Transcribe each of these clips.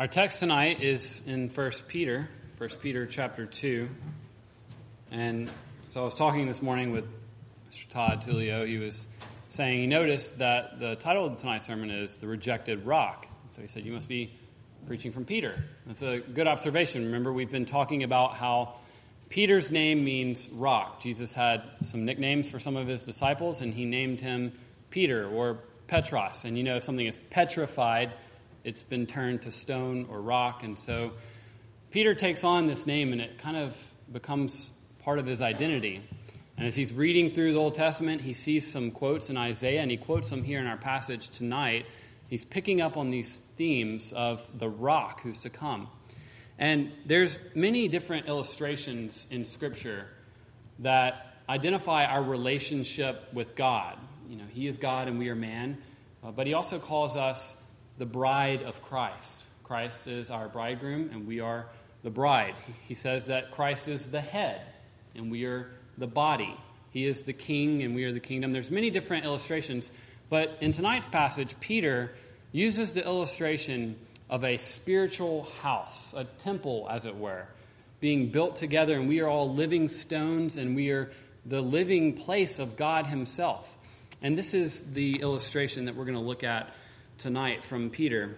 Our text tonight is in 1 Peter, 1 Peter chapter 2. And so I was talking this morning with Mr. Todd Tulio. He was saying he noticed that the title of tonight's sermon is The Rejected Rock. So he said, You must be preaching from Peter. That's a good observation. Remember, we've been talking about how Peter's name means rock. Jesus had some nicknames for some of his disciples, and he named him Peter or Petros. And you know, if something is petrified, it's been turned to stone or rock. And so Peter takes on this name and it kind of becomes part of his identity. And as he's reading through the Old Testament, he sees some quotes in Isaiah and he quotes them here in our passage tonight. He's picking up on these themes of the rock who's to come. And there's many different illustrations in Scripture that identify our relationship with God. You know, He is God and we are man, uh, but He also calls us the bride of Christ. Christ is our bridegroom, and we are the bride. He says that Christ is the head, and we are the body. He is the king, and we are the kingdom. There's many different illustrations, but in tonight's passage, Peter uses the illustration of a spiritual house, a temple, as it were, being built together, and we are all living stones, and we are the living place of God Himself. And this is the illustration that we're going to look at tonight from Peter.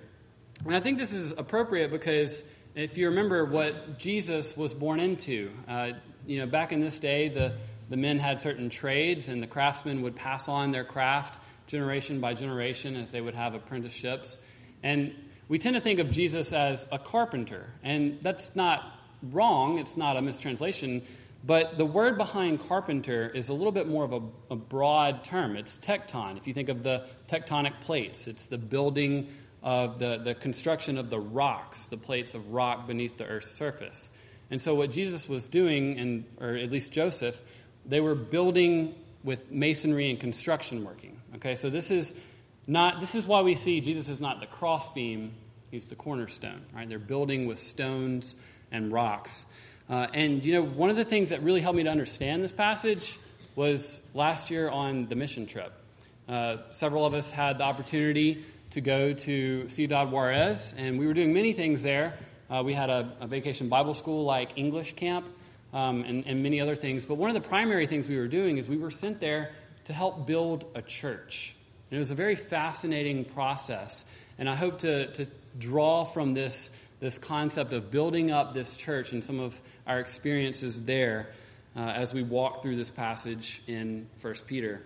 And I think this is appropriate because if you remember what Jesus was born into, uh, you know, back in this day, the, the men had certain trades, and the craftsmen would pass on their craft generation by generation as they would have apprenticeships. And we tend to think of Jesus as a carpenter, and that's not wrong, it's not a mistranslation. But the word behind carpenter is a little bit more of a, a, broad term. It's tekton. If you think of the tectonic plates, it's the building of the, the construction of the rocks, the plates of rock beneath the earth's surface. And so, what Jesus was doing, and, or at least Joseph, they were building with masonry and construction working. Okay, so this is not, this is why we see Jesus is not the crossbeam, he's the cornerstone, right? They're building with stones and rocks. Uh, and, you know, one of the things that really helped me to understand this passage was last year on the mission trip. Uh, several of us had the opportunity to go to Ciudad Juarez, and we were doing many things there. Uh, we had a, a, vacation Bible school like English camp um, and, and many other things. But one of the primary things we were doing is we were sent there to help build a church. And it was a very fascinating process. And I hope to, to draw from this this concept of building up this church and some of our experiences there uh, as we walk through this passage in 1 Peter.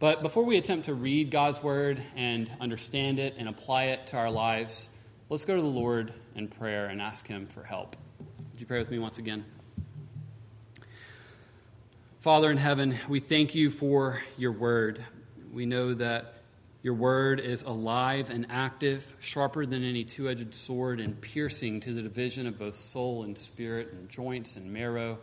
But before we attempt to read God's word and understand it and apply it to our lives, let's go to the Lord in prayer and ask Him for help. Would you pray with me once again? Father in heaven, we thank you for your word. We know that your word is alive and active, sharper than any two edged sword, and piercing to the division of both soul and spirit, and joints and marrow,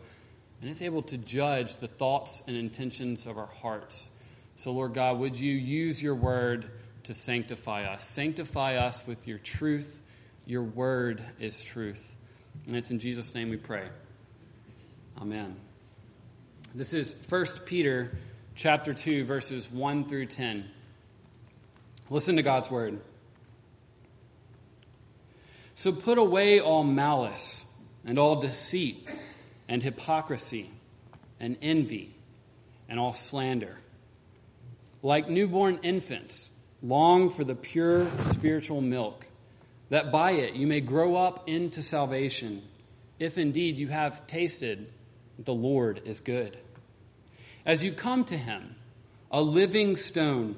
and it's able to judge the thoughts and intentions of our hearts. So, Lord God, would you use your word to sanctify us? Sanctify us with your truth. Your word is truth. And it's in Jesus' name we pray. Amen. This is 1 Peter chapter 2, verses 1 through 10. Listen to God's word. So put away all malice and all deceit and hypocrisy and envy and all slander. Like newborn infants, long for the pure spiritual milk, that by it you may grow up into salvation, if indeed you have tasted the Lord is good. As you come to him, a living stone,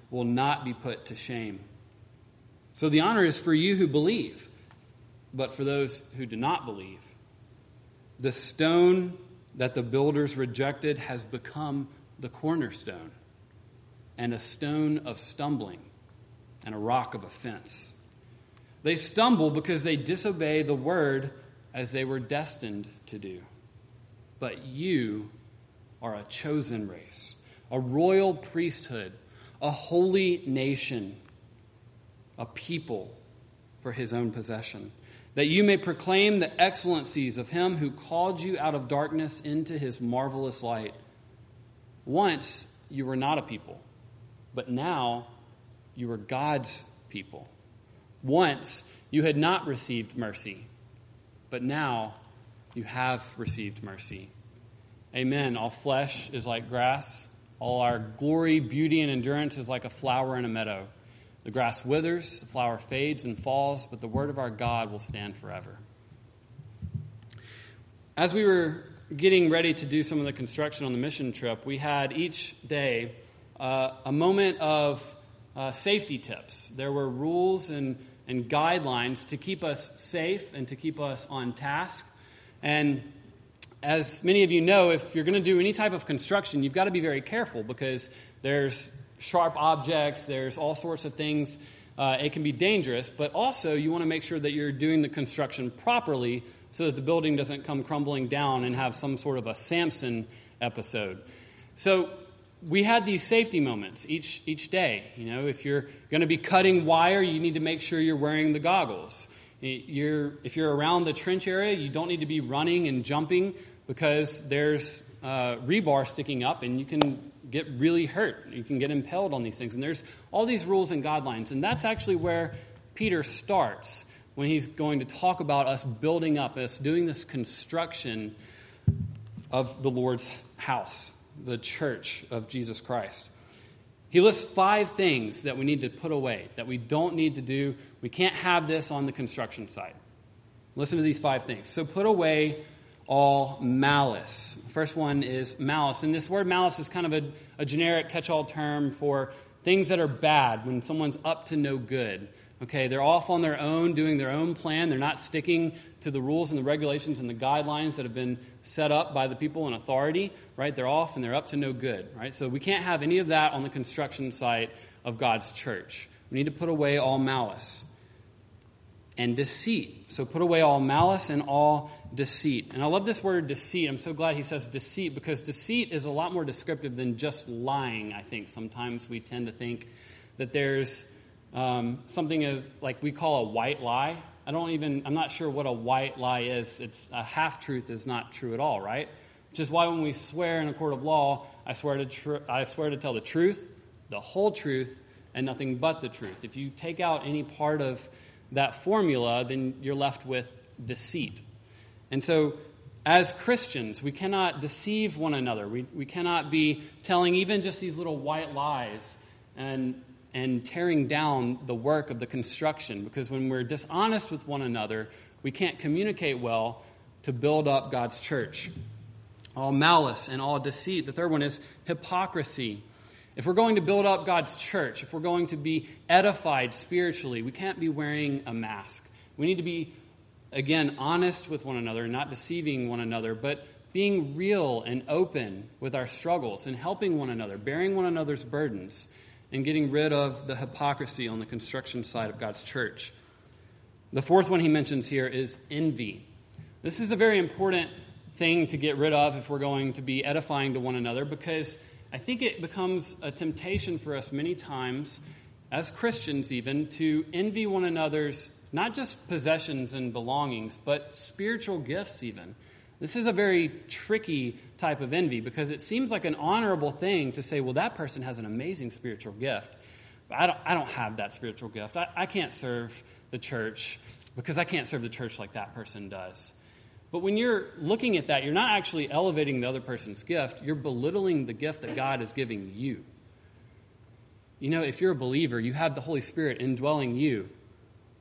will not be put to shame. So the honor is for you who believe, but for those who do not believe. The stone that the builders rejected has become the cornerstone, and a stone of stumbling, and a rock of offense. They stumble because they disobey the word as they were destined to do. But you are a chosen race, a royal priesthood, a holy nation, a people for his own possession, that you may proclaim the excellencies of him who called you out of darkness into his marvelous light. Once you were not a people, but now you are God's people. Once you had not received mercy, but now you have received mercy. Amen. All flesh is like grass, all our glory, beauty, and endurance is like a flower in a meadow. The grass withers, the flower fades and falls, but the word of our God will stand forever. As we were getting ready to do some of the construction on the mission trip, we had each day uh, a moment of uh, safety tips. There were rules and, and guidelines to keep us safe and to keep us on task. And as many of you know, if you're going to do any type of construction, you've got to be very careful because there's sharp objects, there's all sorts of things. Uh, it can be dangerous, but also you want to make sure that you're doing the construction properly so that the building doesn't come crumbling down and have some sort of a Samson episode. So we had these safety moments each each day. You know, if you're going to be cutting wire, you need to make sure you're wearing the goggles. You're, if you're around the trench area, you don't need to be running and jumping because there's uh, rebar sticking up and you can get really hurt. You can get impaled on these things. And there's all these rules and guidelines. And that's actually where Peter starts when he's going to talk about us building up, us doing this construction of the Lord's house the church of Jesus Christ. He lists five things that we need to put away, that we don't need to do. We can't have this on the construction site. Listen to these five things. So put away all malice. First one is malice. And this word malice is kind of a, a generic catch all term for things that are bad, when someone's up to no good. Okay, they're off on their own, doing their own plan. They're not sticking to the rules and the regulations and the guidelines that have been set up by the people in authority, right? They're off and they're up to no good, right? So we can't have any of that on the construction site of God's church. We need to put away all malice and deceit. So put away all malice and all deceit. And I love this word deceit. I'm so glad he says deceit because deceit is a lot more descriptive than just lying, I think. Sometimes we tend to think that there's um, something is like we call a white lie. I don't even, I'm not sure what a white lie is. It's a half truth is not true at all, right? Which is why when we swear in a court of law, I swear to, tr- I swear to tell the truth, the whole truth, and nothing but the truth. If you take out any part of that formula, then you're left with deceit. And so, as Christians, we cannot deceive one another. We, we cannot be telling even just these little white lies and and tearing down the work of the construction because when we're dishonest with one another, we can't communicate well to build up God's church. All malice and all deceit. The third one is hypocrisy. If we're going to build up God's church, if we're going to be edified spiritually, we can't be wearing a mask. We need to be, again, honest with one another, not deceiving one another, but being real and open with our struggles and helping one another, bearing one another's burdens and getting rid of the hypocrisy on the construction side of God's church. The fourth one he mentions here is envy. This is a very important thing to get rid of if we're going to be edifying to one another because I think it becomes a temptation for us many times, as Christians even, to envy one another's not just possessions and belongings, but spiritual gifts even. This is a very tricky type of envy because it seems like an honorable thing to say, well, that person has an amazing spiritual gift. But I don't, I don't have that spiritual gift. I, I can't serve the church because I can't serve the church like that person does. But when you're looking at that, you're not actually elevating the other person's gift, you're belittling the gift that God is giving you. You know, if you're a believer, you have the Holy Spirit indwelling you,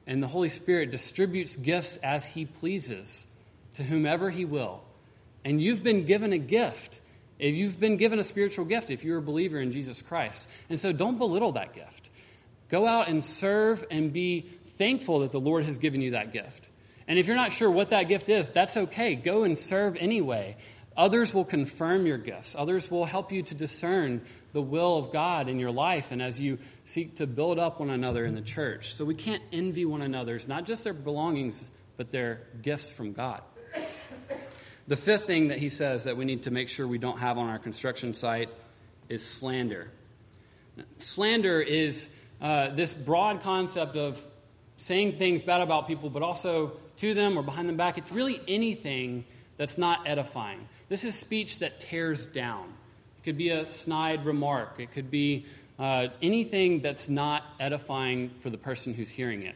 and the Holy Spirit distributes gifts as He pleases to whomever He will. And you've been given a gift. If you've been given a spiritual gift, if you're a believer in Jesus Christ. And so don't belittle that gift. Go out and serve and be thankful that the Lord has given you that gift. And if you're not sure what that gift is, that's okay. Go and serve anyway. Others will confirm your gifts. Others will help you to discern the will of God in your life and as you seek to build up one another in the church. So we can't envy one another's, not just their belongings, but their gifts from God. The fifth thing that he says that we need to make sure we don't have on our construction site is slander. Slander is uh, this broad concept of saying things bad about people, but also to them or behind them back. It's really anything that's not edifying. This is speech that tears down. It could be a snide remark, it could be uh, anything that's not edifying for the person who's hearing it.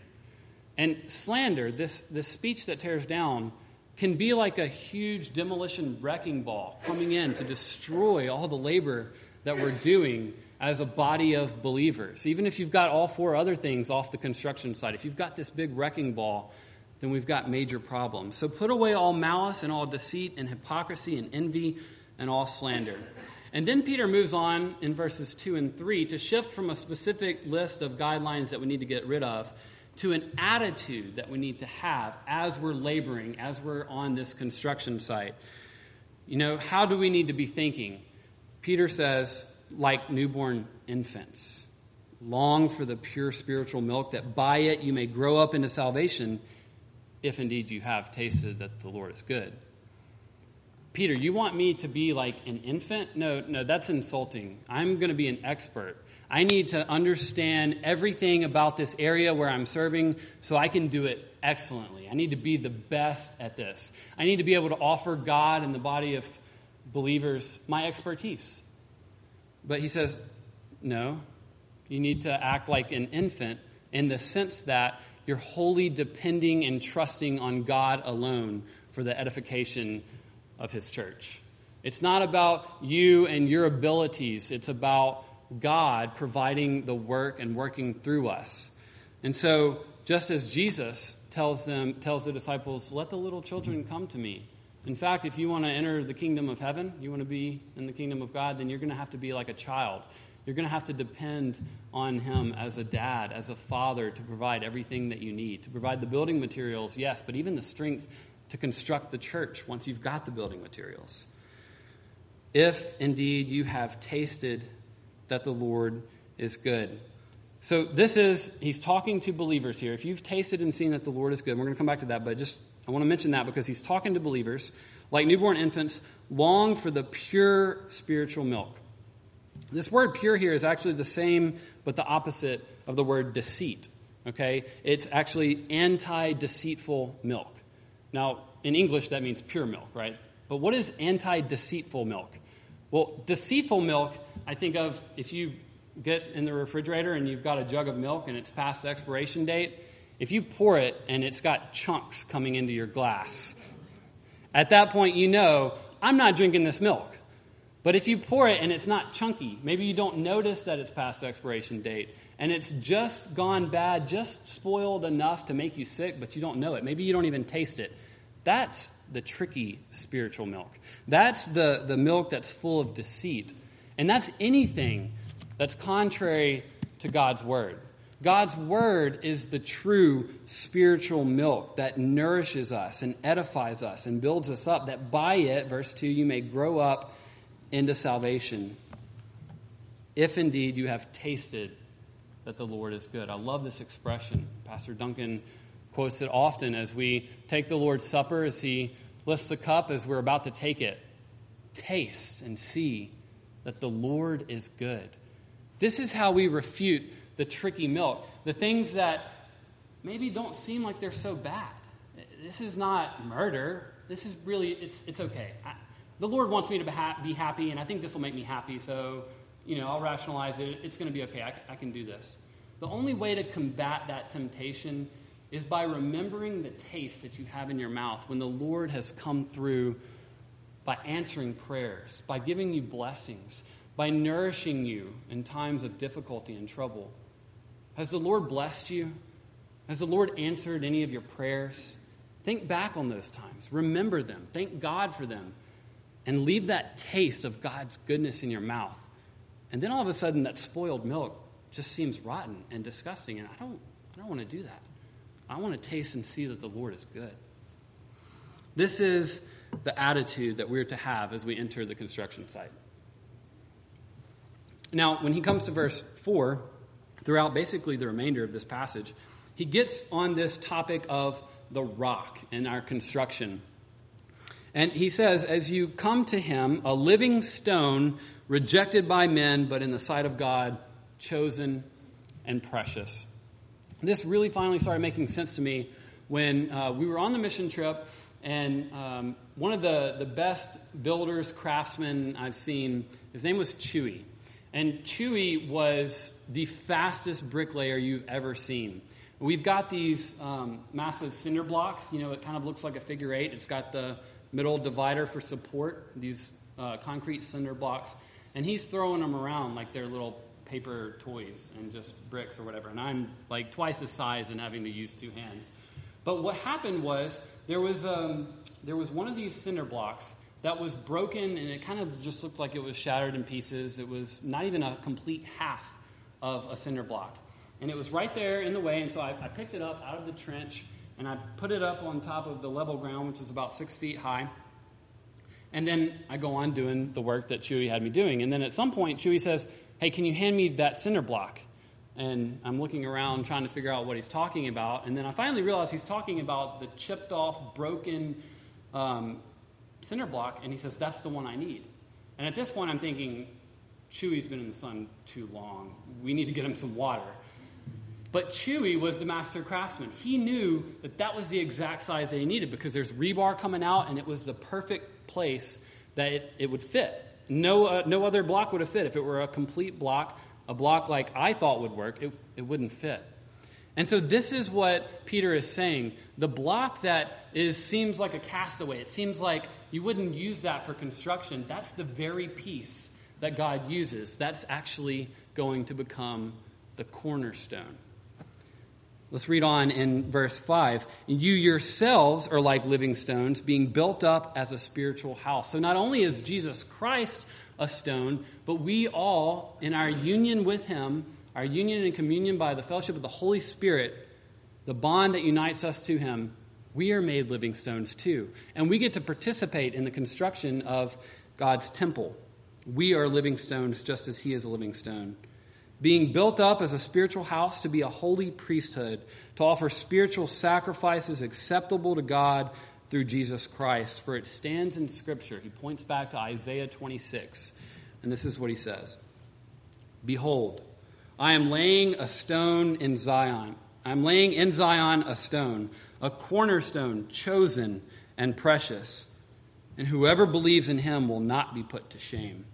And slander, this, this speech that tears down, can be like a huge demolition wrecking ball coming in to destroy all the labor that we're doing as a body of believers. Even if you've got all four other things off the construction site, if you've got this big wrecking ball, then we've got major problems. So put away all malice and all deceit and hypocrisy and envy and all slander. And then Peter moves on in verses 2 and 3 to shift from a specific list of guidelines that we need to get rid of to an attitude that we need to have as we're laboring, as we're on this construction site. You know, how do we need to be thinking? Peter says, like newborn infants, long for the pure spiritual milk, that by it you may grow up into salvation, if indeed you have tasted that the Lord is good. Peter, you want me to be like an infant? No, no, that's insulting. I'm going to be an expert. I need to understand everything about this area where I'm serving so I can do it excellently. I need to be the best at this. I need to be able to offer God and the body of believers my expertise. But he says, no, you need to act like an infant in the sense that you're wholly depending and trusting on God alone for the edification of his church. It's not about you and your abilities, it's about God providing the work and working through us. And so, just as Jesus tells them, tells the disciples, let the little children come to me. In fact, if you want to enter the kingdom of heaven, you want to be in the kingdom of God, then you're going to have to be like a child. You're going to have to depend on Him as a dad, as a father, to provide everything that you need, to provide the building materials, yes, but even the strength to construct the church once you've got the building materials. If indeed you have tasted that the Lord is good. So this is, he's talking to believers here. If you've tasted and seen that the Lord is good, we're going to come back to that, but just, I want to mention that because he's talking to believers, like newborn infants, long for the pure spiritual milk. This word pure here is actually the same, but the opposite of the word deceit. Okay? It's actually anti deceitful milk. Now, in English, that means pure milk, right? But what is anti deceitful milk? Well, deceitful milk, I think of if you get in the refrigerator and you've got a jug of milk and it's past expiration date, if you pour it and it's got chunks coming into your glass, at that point you know, I'm not drinking this milk. But if you pour it and it's not chunky, maybe you don't notice that it's past expiration date, and it's just gone bad, just spoiled enough to make you sick, but you don't know it. Maybe you don't even taste it. That's the tricky spiritual milk. That's the, the milk that's full of deceit. And that's anything that's contrary to God's word. God's word is the true spiritual milk that nourishes us and edifies us and builds us up, that by it, verse 2, you may grow up into salvation, if indeed you have tasted that the Lord is good. I love this expression. Pastor Duncan quotes it often as we take the Lord's Supper, as he lifts the cup, as we're about to take it. Taste and see that the Lord is good. This is how we refute the tricky milk, the things that maybe don't seem like they're so bad. This is not murder. This is really, it's, it's okay. I, the Lord wants me to be happy, and I think this will make me happy, so, you know, I'll rationalize it. It's going to be okay. I, I can do this. The only way to combat that temptation is by remembering the taste that you have in your mouth when the Lord has come through by answering prayers, by giving you blessings, by nourishing you in times of difficulty and trouble. Has the Lord blessed you? Has the Lord answered any of your prayers? Think back on those times. Remember them. Thank God for them. And leave that taste of God's goodness in your mouth. And then all of a sudden, that spoiled milk just seems rotten and disgusting. And I don't, I don't want to do that. I want to taste and see that the Lord is good. This is the attitude that we're to have as we enter the construction site. Now, when he comes to verse 4, throughout basically the remainder of this passage, he gets on this topic of the rock in our construction. And he says, As you come to him, a living stone, rejected by men, but in the sight of God, chosen and precious. This really finally started making sense to me when uh, we were on the mission trip, and um, one of the, the best builders, craftsmen I've seen, his name was Chewy. And Chewy was the fastest bricklayer you've ever seen. We've got these um, massive cinder blocks. You know, it kind of looks like a figure eight. It's got the middle divider for support, these uh, concrete cinder blocks. And he's throwing them around like they're little paper toys and just bricks or whatever. And I'm like twice the size and having to use two hands. But what happened was there was, um, there was one of these cinder blocks that was broken and it kind of just looked like it was shattered in pieces. It was not even a complete half of a cinder block. And it was right there in the way, and so I, I picked it up out of the trench and I put it up on top of the level ground, which is about six feet high. And then I go on doing the work that Chewy had me doing. And then at some point, Chewy says, Hey, can you hand me that cinder block? And I'm looking around trying to figure out what he's talking about. And then I finally realize he's talking about the chipped off, broken um, cinder block, and he says, That's the one I need. And at this point, I'm thinking, Chewy's been in the sun too long. We need to get him some water. But Chewy was the master craftsman. He knew that that was the exact size that he needed because there's rebar coming out, and it was the perfect place that it, it would fit. No, uh, no other block would have fit. If it were a complete block, a block like I thought would work, it, it wouldn't fit. And so this is what Peter is saying. The block that is seems like a castaway. It seems like you wouldn't use that for construction. That's the very piece that God uses. That's actually going to become the cornerstone. Let's read on in verse 5. You yourselves are like living stones, being built up as a spiritual house. So not only is Jesus Christ a stone, but we all, in our union with him, our union and communion by the fellowship of the Holy Spirit, the bond that unites us to him, we are made living stones too. And we get to participate in the construction of God's temple. We are living stones just as He is a living stone. Being built up as a spiritual house to be a holy priesthood, to offer spiritual sacrifices acceptable to God through Jesus Christ. For it stands in Scripture. He points back to Isaiah 26, and this is what he says Behold, I am laying a stone in Zion. I'm laying in Zion a stone a cornerstone chosen and precious, and whoever believes in him will not be put to shame.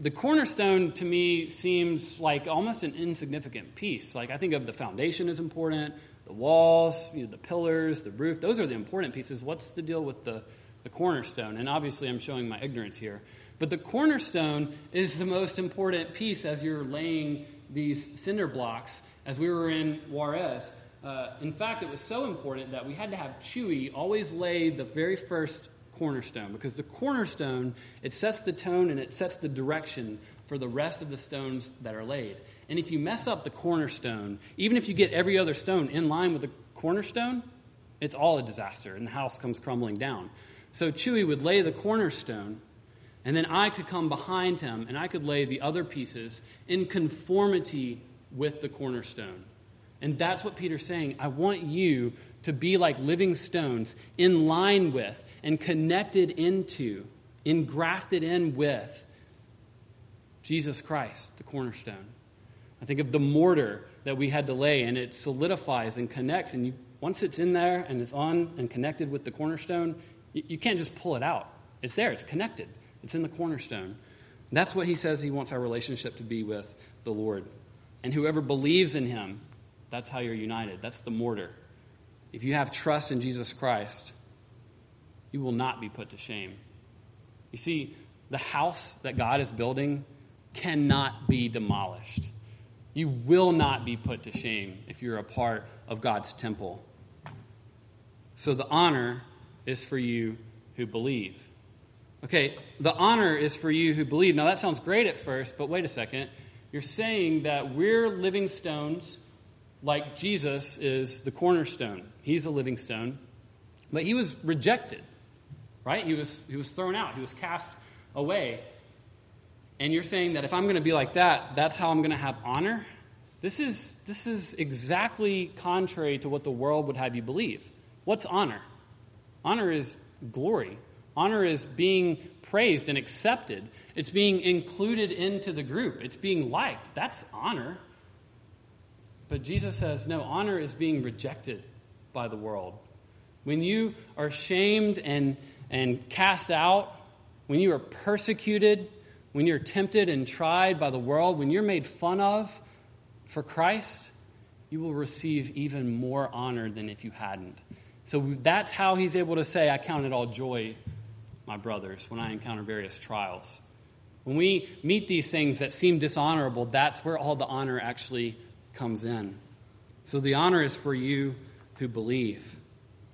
The cornerstone to me seems like almost an insignificant piece. Like I think of the foundation is important, the walls, you know, the pillars, the roof, those are the important pieces. What's the deal with the, the cornerstone? And obviously, I'm showing my ignorance here. But the cornerstone is the most important piece as you're laying these cinder blocks. As we were in Juarez, uh, in fact, it was so important that we had to have Chewy always lay the very first cornerstone because the cornerstone it sets the tone and it sets the direction for the rest of the stones that are laid. And if you mess up the cornerstone, even if you get every other stone in line with the cornerstone, it's all a disaster and the house comes crumbling down. So Chewy would lay the cornerstone, and then I could come behind him and I could lay the other pieces in conformity with the cornerstone. And that's what Peter's saying. I want you to be like living stones in line with and connected into, engrafted in with Jesus Christ, the cornerstone. I think of the mortar that we had to lay, and it solidifies and connects. And you, once it's in there and it's on and connected with the cornerstone, you, you can't just pull it out. It's there, it's connected, it's in the cornerstone. That's what he says he wants our relationship to be with the Lord. And whoever believes in him that's how you're united. That's the mortar. If you have trust in Jesus Christ, you will not be put to shame. You see, the house that God is building cannot be demolished. You will not be put to shame if you're a part of God's temple. So the honor is for you who believe. Okay, the honor is for you who believe. Now that sounds great at first, but wait a second. You're saying that we're living stones like Jesus is the cornerstone. He's a living stone. But he was rejected, right? He was, he was thrown out, he was cast away. And you're saying that if I'm going to be like that, that's how I'm going to have honor? This is, this is exactly contrary to what the world would have you believe. What's honor? Honor is glory. Honor is being praised and accepted. It's being included into the group. It's being liked. That's honor. But Jesus says, no, honor is being rejected by the world. When you are shamed and, and cast out, when you are persecuted, when you're tempted and tried by the world, when you're made fun of for Christ, you will receive even more honor than if you hadn't. So that's how he's able to say, I count it all joy, my brothers, when I encounter various trials. When we meet these things that seem dishonorable, that's where all the honor actually comes in. So the honor is for you who believe.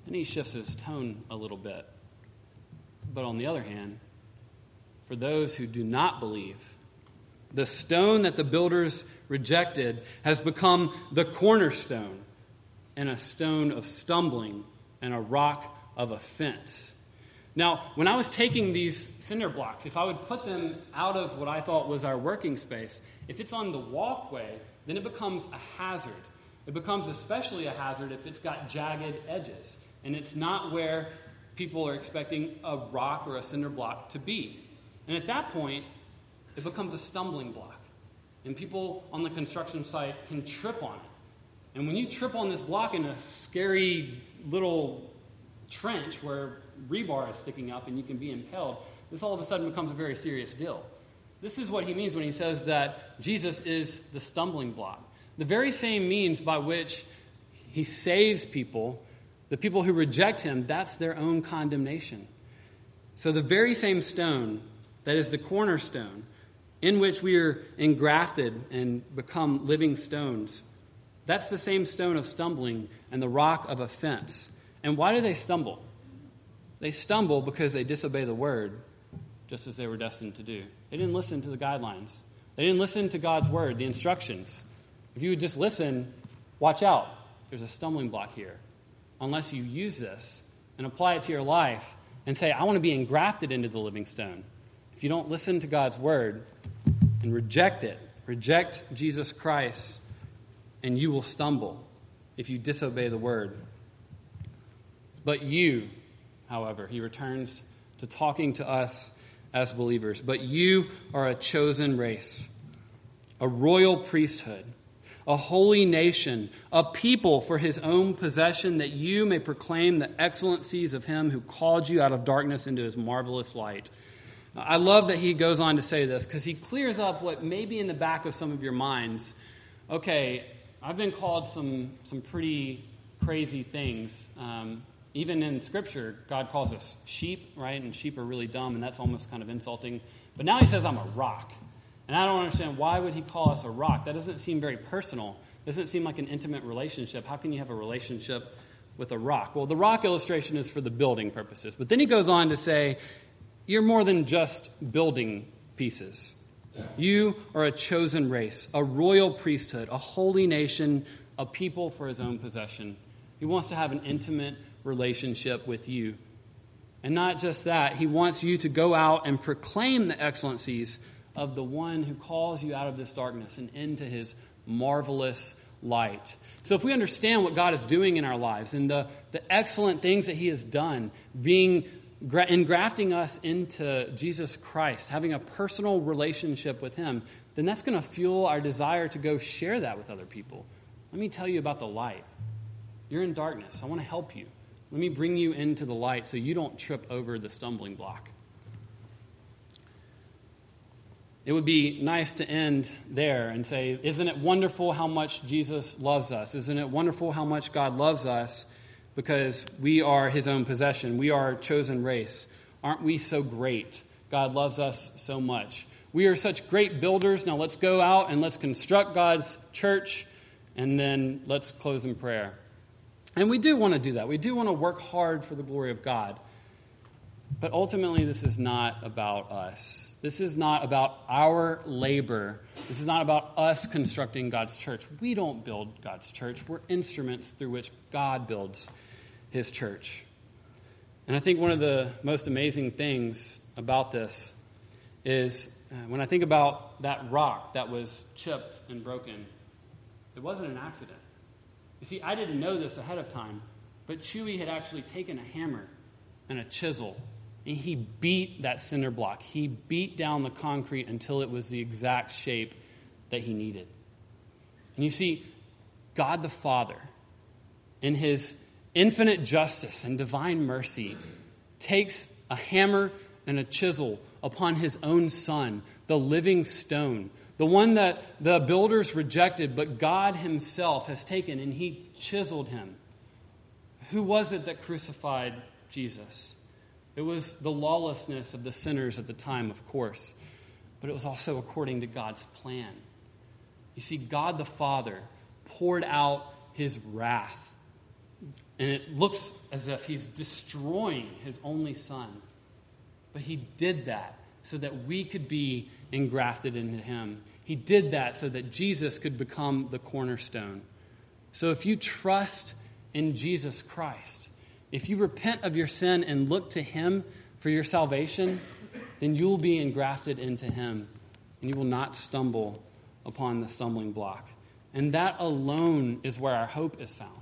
Then he shifts his tone a little bit. But on the other hand, for those who do not believe, the stone that the builders rejected has become the cornerstone and a stone of stumbling and a rock of offense. Now, when I was taking these cinder blocks, if I would put them out of what I thought was our working space, if it's on the walkway, then it becomes a hazard. It becomes especially a hazard if it's got jagged edges and it's not where people are expecting a rock or a cinder block to be. And at that point, it becomes a stumbling block. And people on the construction site can trip on it. And when you trip on this block in a scary little trench where rebar is sticking up and you can be impaled, this all of a sudden becomes a very serious deal. This is what he means when he says that Jesus is the stumbling block. The very same means by which he saves people, the people who reject him, that's their own condemnation. So the very same stone that is the cornerstone in which we are engrafted and become living stones that's the same stone of stumbling and the rock of offense. And why do they stumble? They stumble because they disobey the word, just as they were destined to do. They didn't listen to the guidelines, they didn't listen to God's word, the instructions. If you would just listen, watch out. There's a stumbling block here. Unless you use this and apply it to your life and say, I want to be engrafted into the living stone. If you don't listen to God's word and reject it, reject Jesus Christ, and you will stumble if you disobey the word. But you, however, he returns to talking to us as believers. But you are a chosen race, a royal priesthood, a holy nation, a people for his own possession, that you may proclaim the excellencies of him who called you out of darkness into his marvelous light. I love that he goes on to say this because he clears up what may be in the back of some of your minds. Okay, I've been called some, some pretty crazy things. Um, even in Scripture, God calls us sheep, right? And sheep are really dumb, and that's almost kind of insulting. But now he says, I'm a rock. And I don't understand why would he call us a rock? That doesn't seem very personal. Doesn't seem like an intimate relationship. How can you have a relationship with a rock? Well, the rock illustration is for the building purposes. But then he goes on to say, you're more than just building pieces. You are a chosen race, a royal priesthood, a holy nation, a people for his own possession. He wants to have an intimate relationship with you. And not just that, he wants you to go out and proclaim the excellencies of the one who calls you out of this darkness and into his marvelous light. So, if we understand what God is doing in our lives and the, the excellent things that he has done, being engrafting us into Jesus Christ, having a personal relationship with Him, then that's going to fuel our desire to go share that with other people. Let me tell you about the light. You're in darkness. I want to help you. Let me bring you into the light so you don't trip over the stumbling block. It would be nice to end there and say, Isn't it wonderful how much Jesus loves us? Isn't it wonderful how much God loves us? because we are his own possession. We are a chosen race. Aren't we so great? God loves us so much. We are such great builders. Now let's go out and let's construct God's church and then let's close in prayer. And we do want to do that. We do want to work hard for the glory of God. But ultimately, this is not about us. This is not about our labor. This is not about us constructing God's church. We don't build God's church. We're instruments through which God builds his church. And I think one of the most amazing things about this is uh, when I think about that rock that was chipped and broken, it wasn't an accident. You see, I didn't know this ahead of time, but Chewy had actually taken a hammer and a chisel and he beat that cinder block. He beat down the concrete until it was the exact shape that he needed. And you see, God the Father, in his infinite justice and divine mercy, takes a hammer and a chisel upon his own son, the living stone, the one that the builders rejected, but God himself has taken and he chiseled him. Who was it that crucified Jesus? It was the lawlessness of the sinners at the time, of course, but it was also according to God's plan. You see, God the Father poured out his wrath, and it looks as if he's destroying his only son. But he did that so that we could be engrafted into him. He did that so that Jesus could become the cornerstone. So if you trust in Jesus Christ, if you repent of your sin and look to Him for your salvation, then you will be engrafted into Him and you will not stumble upon the stumbling block. And that alone is where our hope is found.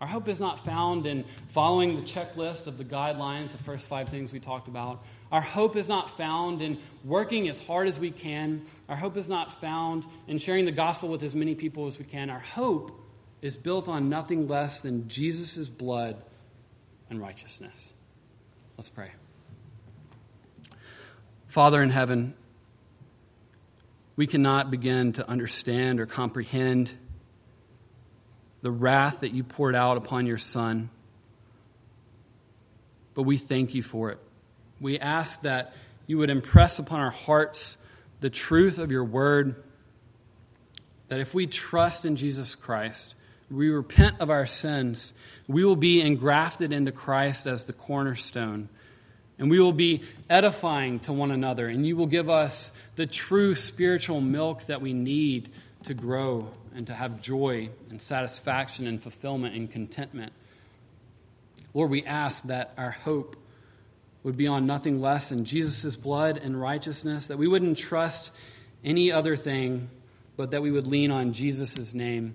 Our hope is not found in following the checklist of the guidelines, the first five things we talked about. Our hope is not found in working as hard as we can. Our hope is not found in sharing the gospel with as many people as we can. Our hope is built on nothing less than Jesus' blood and righteousness. Let's pray. Father in heaven, we cannot begin to understand or comprehend the wrath that you poured out upon your Son, but we thank you for it. We ask that you would impress upon our hearts the truth of your word, that if we trust in Jesus Christ, we repent of our sins, we will be engrafted into Christ as the cornerstone. And we will be edifying to one another. And you will give us the true spiritual milk that we need to grow and to have joy and satisfaction and fulfillment and contentment. Lord, we ask that our hope would be on nothing less than Jesus' blood and righteousness, that we wouldn't trust any other thing, but that we would lean on Jesus' name